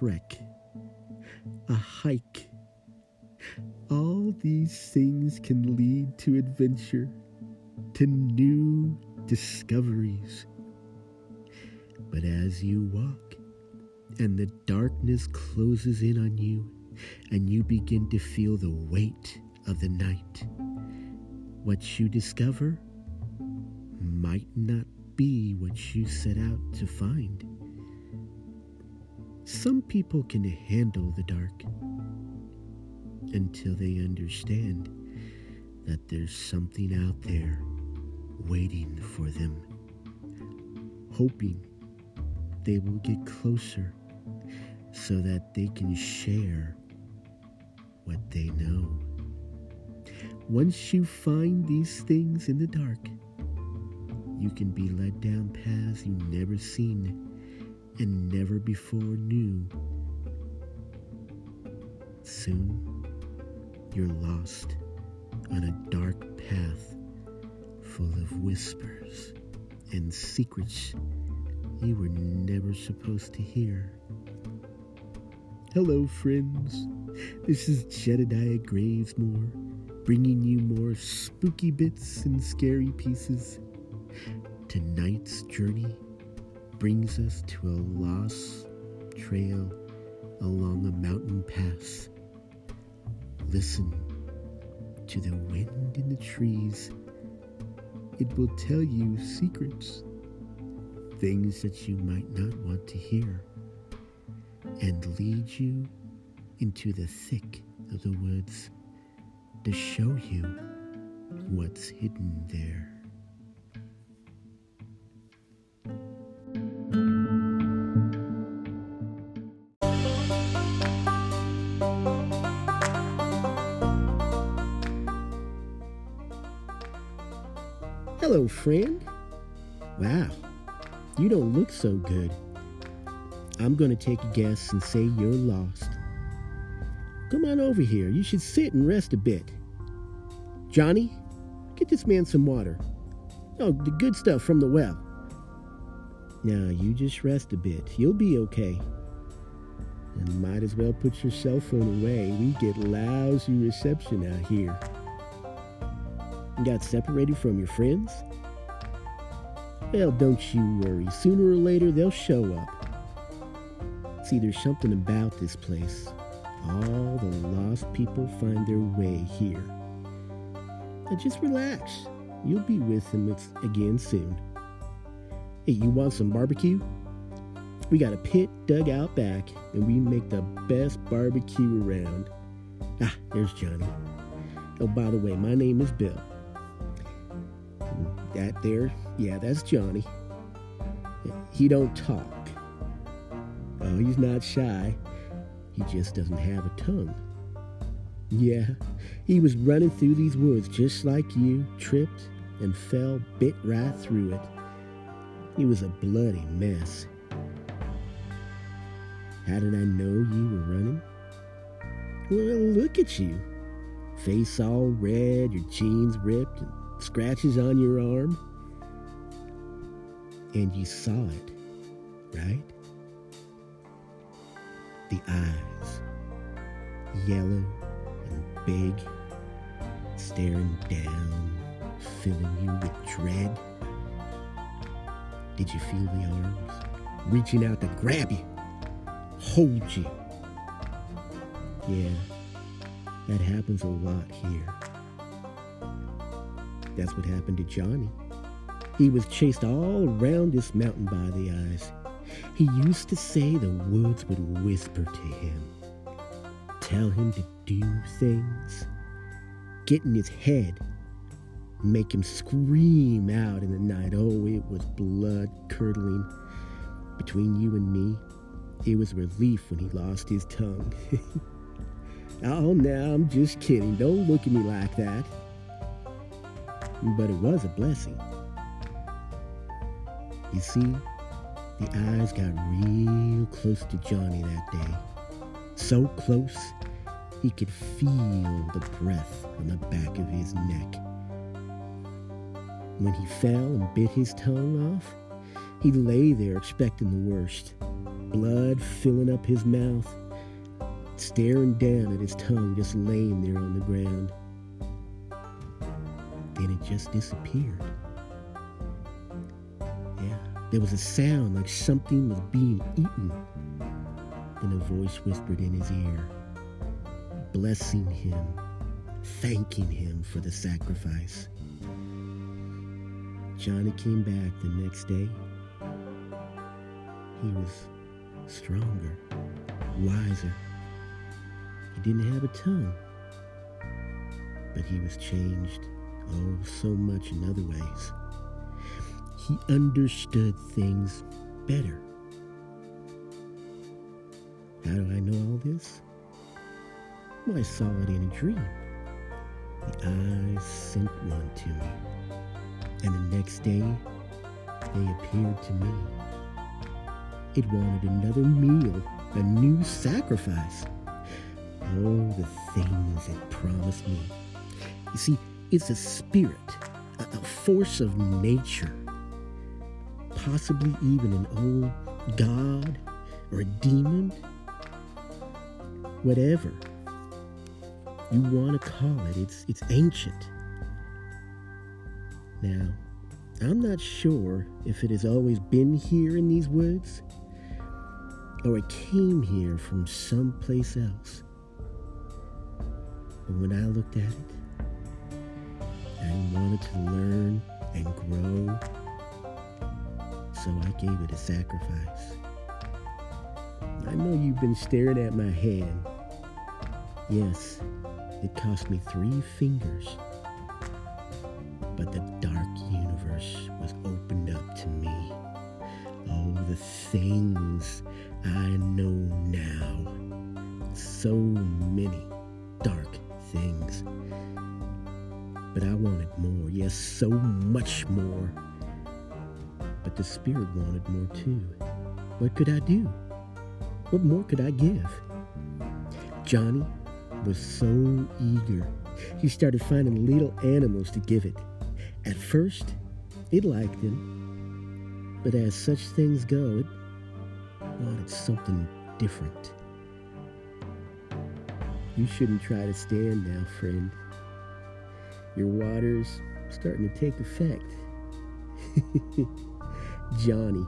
trek, a hike. All these things can lead to adventure, to new discoveries. But as you walk and the darkness closes in on you, and you begin to feel the weight of the night, what you discover might not be what you set out to find. Some people can handle the dark until they understand that there's something out there waiting for them, hoping they will get closer so that they can share what they know. Once you find these things in the dark, you can be led down paths you've never seen and never before knew. Soon, you're lost on a dark path full of whispers and secrets you were never supposed to hear. Hello, friends. This is Jedediah Gravesmore, bringing you more spooky bits and scary pieces. Tonight's journey brings us to a lost trail along a mountain pass. Listen to the wind in the trees. It will tell you secrets, things that you might not want to hear, and lead you into the thick of the woods to show you what's hidden there. Hello, friend. Wow, you don't look so good. I'm going to take a guess and say you're lost. Come on over here. You should sit and rest a bit. Johnny, get this man some water. Oh, the good stuff from the well. Now, you just rest a bit. You'll be okay. And might as well put your cell phone away. We get lousy reception out here. Got separated from your friends? Well, don't you worry. Sooner or later, they'll show up. See, there's something about this place. All the lost people find their way here. Now just relax. You'll be with them again soon. Hey, you want some barbecue? We got a pit dug out back, and we make the best barbecue around. Ah, there's Johnny. Oh, by the way, my name is Bill. That there, yeah, that's Johnny. He don't talk. Oh, he's not shy. He just doesn't have a tongue. Yeah, he was running through these woods just like you, tripped and fell, bit right through it. He was a bloody mess. How did I know you were running? Well, look at you. Face all red, your jeans ripped, and scratches on your arm. And you saw it, right? The eyes, yellow and big, staring down, filling you with dread. Did you feel the arms reaching out to grab you, hold you? Yeah, that happens a lot here. That's what happened to Johnny. He was chased all around this mountain by the eyes. He used to say the woods would whisper to him, tell him to do things, get in his head, make him scream out in the night. Oh, it was blood curdling. Between you and me, it was relief when he lost his tongue. oh, now I'm just kidding. Don't look at me like that. But it was a blessing. You see, the eyes got real close to Johnny that day. So close, he could feel the breath on the back of his neck. When he fell and bit his tongue off, he lay there expecting the worst. blood filling up his mouth, staring down at his tongue just laying there on the ground. Just disappeared. Yeah, there was a sound like something was being eaten. Then a voice whispered in his ear, blessing him, thanking him for the sacrifice. Johnny came back the next day. He was stronger, wiser. He didn't have a tongue, but he was changed, oh, so much in other ways. He understood things better. How do I know all this? Well, I saw it in a dream. The eyes sent one to me, and the next day they appeared to me. It wanted another meal, a new sacrifice. Oh, the things it promised me. You see, it's a spirit, a, a force of nature, possibly even an old god or a demon whatever you want to call it. It's it's ancient. Now, I'm not sure if it has always been here in these woods or it came here from someplace else. But when I looked at it, I wanted to learn and grow, so I gave it a sacrifice. I know you've been staring at my hand. Yes, it cost me three fingers. But the dark universe was opened up to me. Oh, the things I know now. So many So much more. But the Spirit wanted more too. What could I do? What more could I give? Johnny was so eager. He started finding little animals to give it. At first, it liked him, but as such things go, it wanted something different. You shouldn't try to stand now, friend. Your water's starting to take effect. Johnny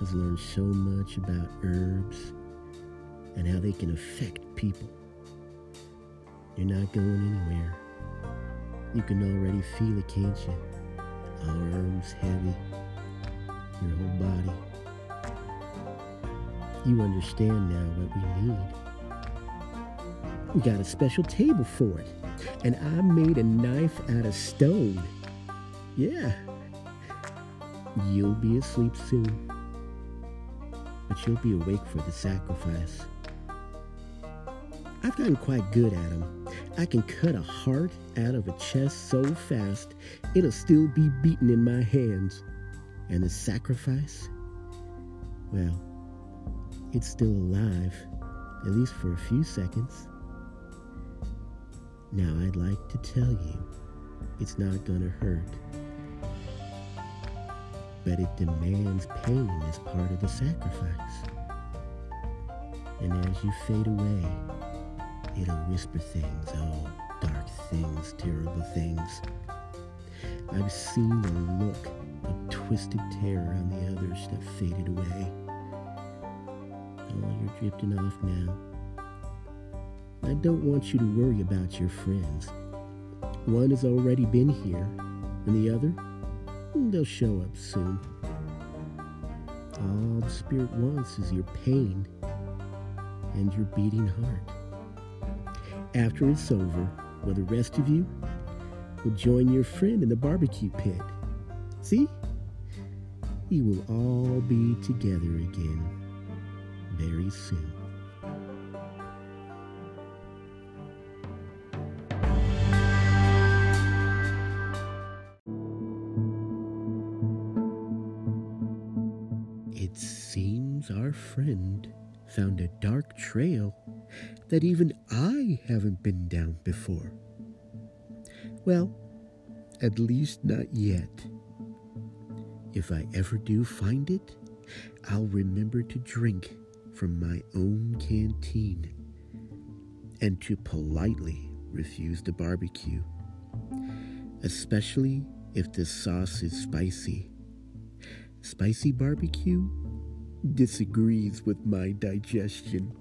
has learned so much about herbs and how they can affect people. You're not going anywhere. You can already feel it, can't you? Arms heavy, your whole body. You understand now what we need. We got a special table for it, and I made a knife out of stone. Yeah. You'll be asleep soon, but you'll be awake for the sacrifice. I've gotten quite good at them. I can cut a heart out of a chest so fast it'll still be beating in my hands. And the sacrifice? Well, it's still alive, at least for a few seconds. Now I'd like to tell you it's not gonna hurt. But it demands pain as part of the sacrifice. And as you fade away, It'll whisper things, oh, dark things, terrible things. I've seen the look of twisted terror on the others that faded away. Oh, you're drifting off now. I don't want you to worry about your friends. One has already been here, and the other, they'll show up soon. All the Spirit wants is your pain and your beating heart. After it's over, will the rest of you will join your friend in the barbecue pit. See? You will all be together again very soon. It seems our friend found a dark trail that even I haven't been down before. Well, at least not yet. If I ever do find it, I'll remember to drink from my own canteen and to politely refuse the barbecue, especially if the sauce is spicy. Spicy barbecue disagrees with my digestion.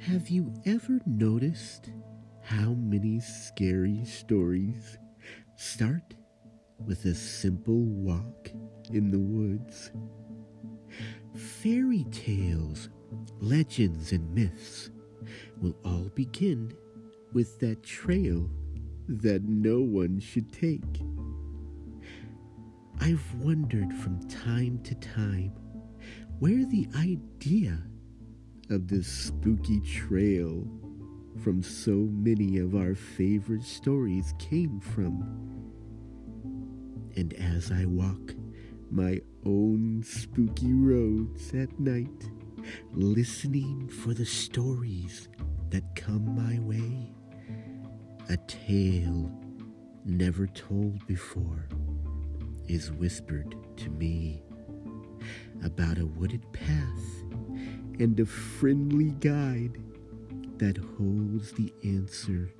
Have you ever noticed how many scary stories start with a simple walk in the woods? Fairy tales, legends, and myths will all begin with that trail that no one should take. I've wondered from time to time where the idea of this spooky trail from so many of our favorite stories came from. And as I walk my own spooky roads at night, listening for the stories that come my way, a tale never told before is whispered to me about a wooded path and a friendly guide that holds the answer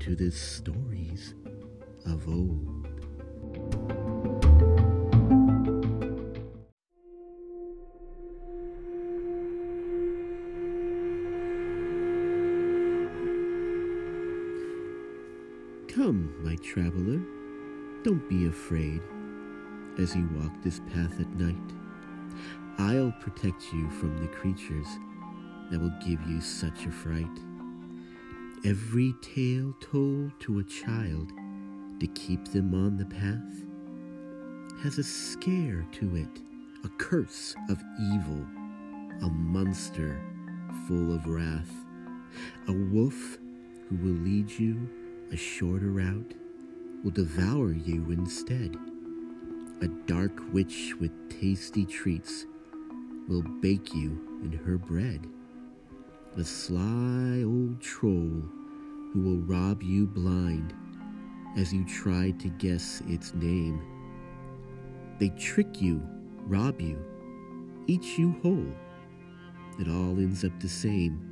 to the stories of old. My traveler, don't be afraid as you walk this path at night. I'll protect you from the creatures that will give you such a fright. Every tale told to a child to keep them on the path has a scare to it, a curse of evil, a monster full of wrath, a wolf who will lead you a shorter route, will devour you instead, a dark witch with tasty treats will bake you in her bread. The sly old troll who will rob you blind as you try to guess its name. They trick you, rob you, eat you whole. It all ends up the same.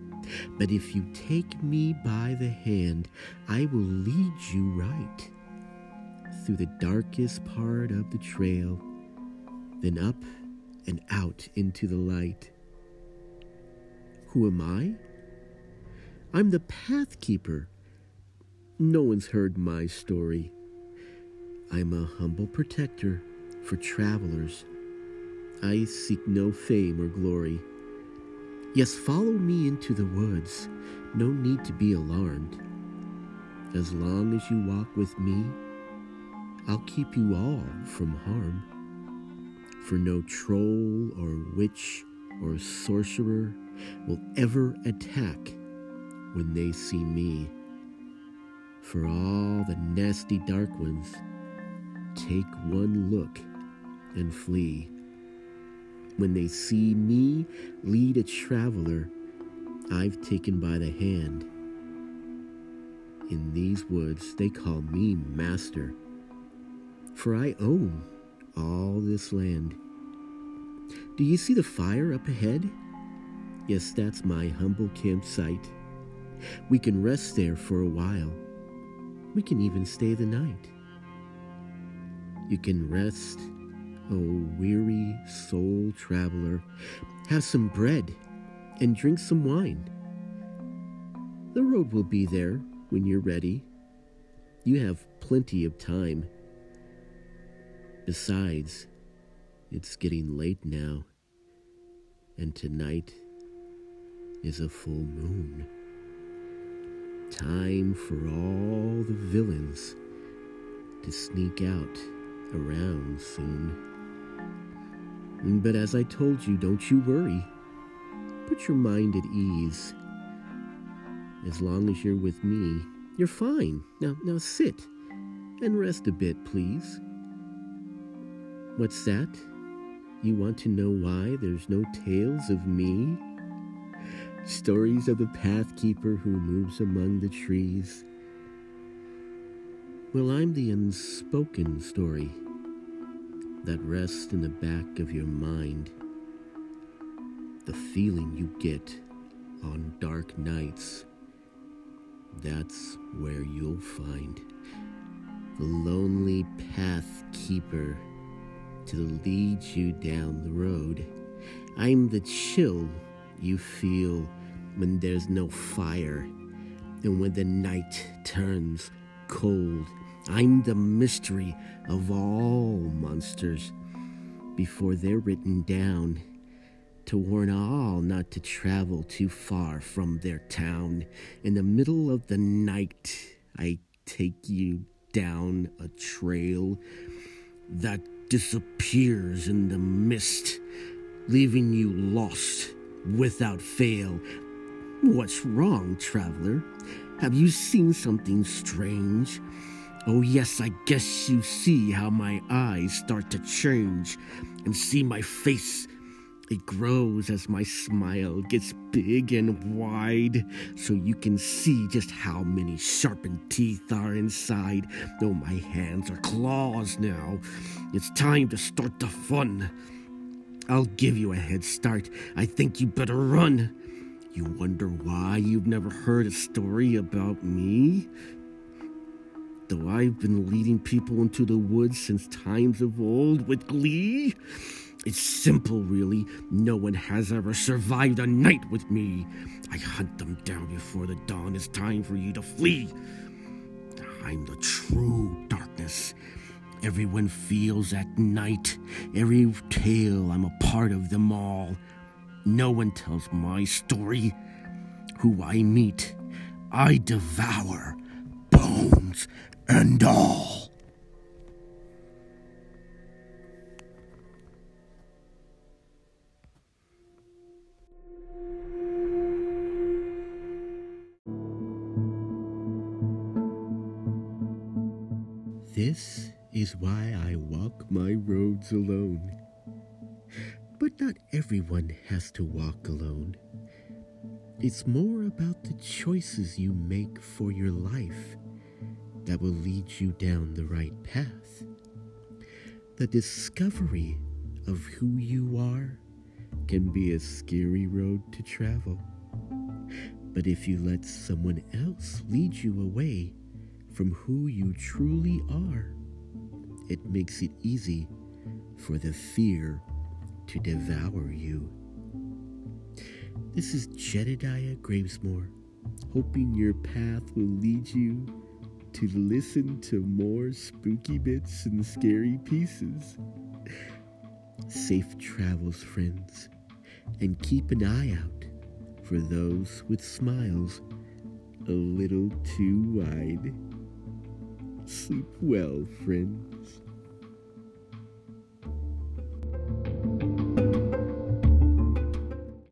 But if you take me by the hand, I will lead you right through the darkest part of the trail, then up and out into the light. Who am I? I'm the path keeper. No one's heard my story. I'm a humble protector for travelers. I seek no fame or glory. Yes, follow me into the woods. No need to be alarmed. As long as you walk with me, I'll keep you all from harm for no troll or witch or sorcerer will ever attack when they see me. For all the nasty dark ones, take one look and flee. When they see me lead a traveler I've taken by the hand, in these woods they call me master, for I own all this land. Do you see the fire up ahead? Yes, that's my humble campsite. We can rest there for a while. We can even stay the night. You can rest, oh weary soul traveler. Have some bread and drink some wine. The road will be there when you're ready. You have plenty of time. Besides, it's getting late now, and tonight is a full moon. Time for all the villains to sneak out around soon. But as I told you, don't you worry. Put your mind at ease. As long as you're with me, you're fine. Now, now sit and rest a bit, please. What's that? You want to know why there's no tales of me? Stories of the pathkeeper who moves among the trees. Well, I'm the unspoken story that rests in the back of your mind. The feeling you get on dark nights. That's where you'll find the lonely path keeper to lead you down the road. I'm the chill you feel when there's no fire and when the night turns cold. I'm the mystery of all monsters before they're written down to warn all not to travel too far from their town. In the middle of the night, I take you down a trail that disappears in the mist, leaving you lost without fail. What's wrong, traveler? Have you seen something strange? Oh, yes, I guess you see how my eyes start to change and see my face. It grows as my smile gets big and wide, so you can see just how many sharpened teeth are inside. Oh, my hands are claws now. It's time to start the fun. I'll give you a head start. I think you better run. You wonder why you've never heard a story about me? Though I've been leading people into the woods since times of old with glee. It's simple, really. No one has ever survived a night with me. I hunt them down before the dawn is time for you to flee. I'm the true darkness. Everyone feels at night. Every tale, I'm a part of them all. No one tells my story. Who I meet, I devour bones and all. This is why I walk my roads alone. But not everyone has to walk alone. It's more about the choices you make for your life that will lead you down the right path. The discovery of who you are can be a scary road to travel. But if you let someone else lead you away from who you truly are, it makes it easy for the fear to devour you. This is Jedediah Gravesmore, hoping your path will lead you to listen to more spooky bits and scary pieces. Safe travels, friends, and keep an eye out for those with smiles a little too wide. Sleep well, friends.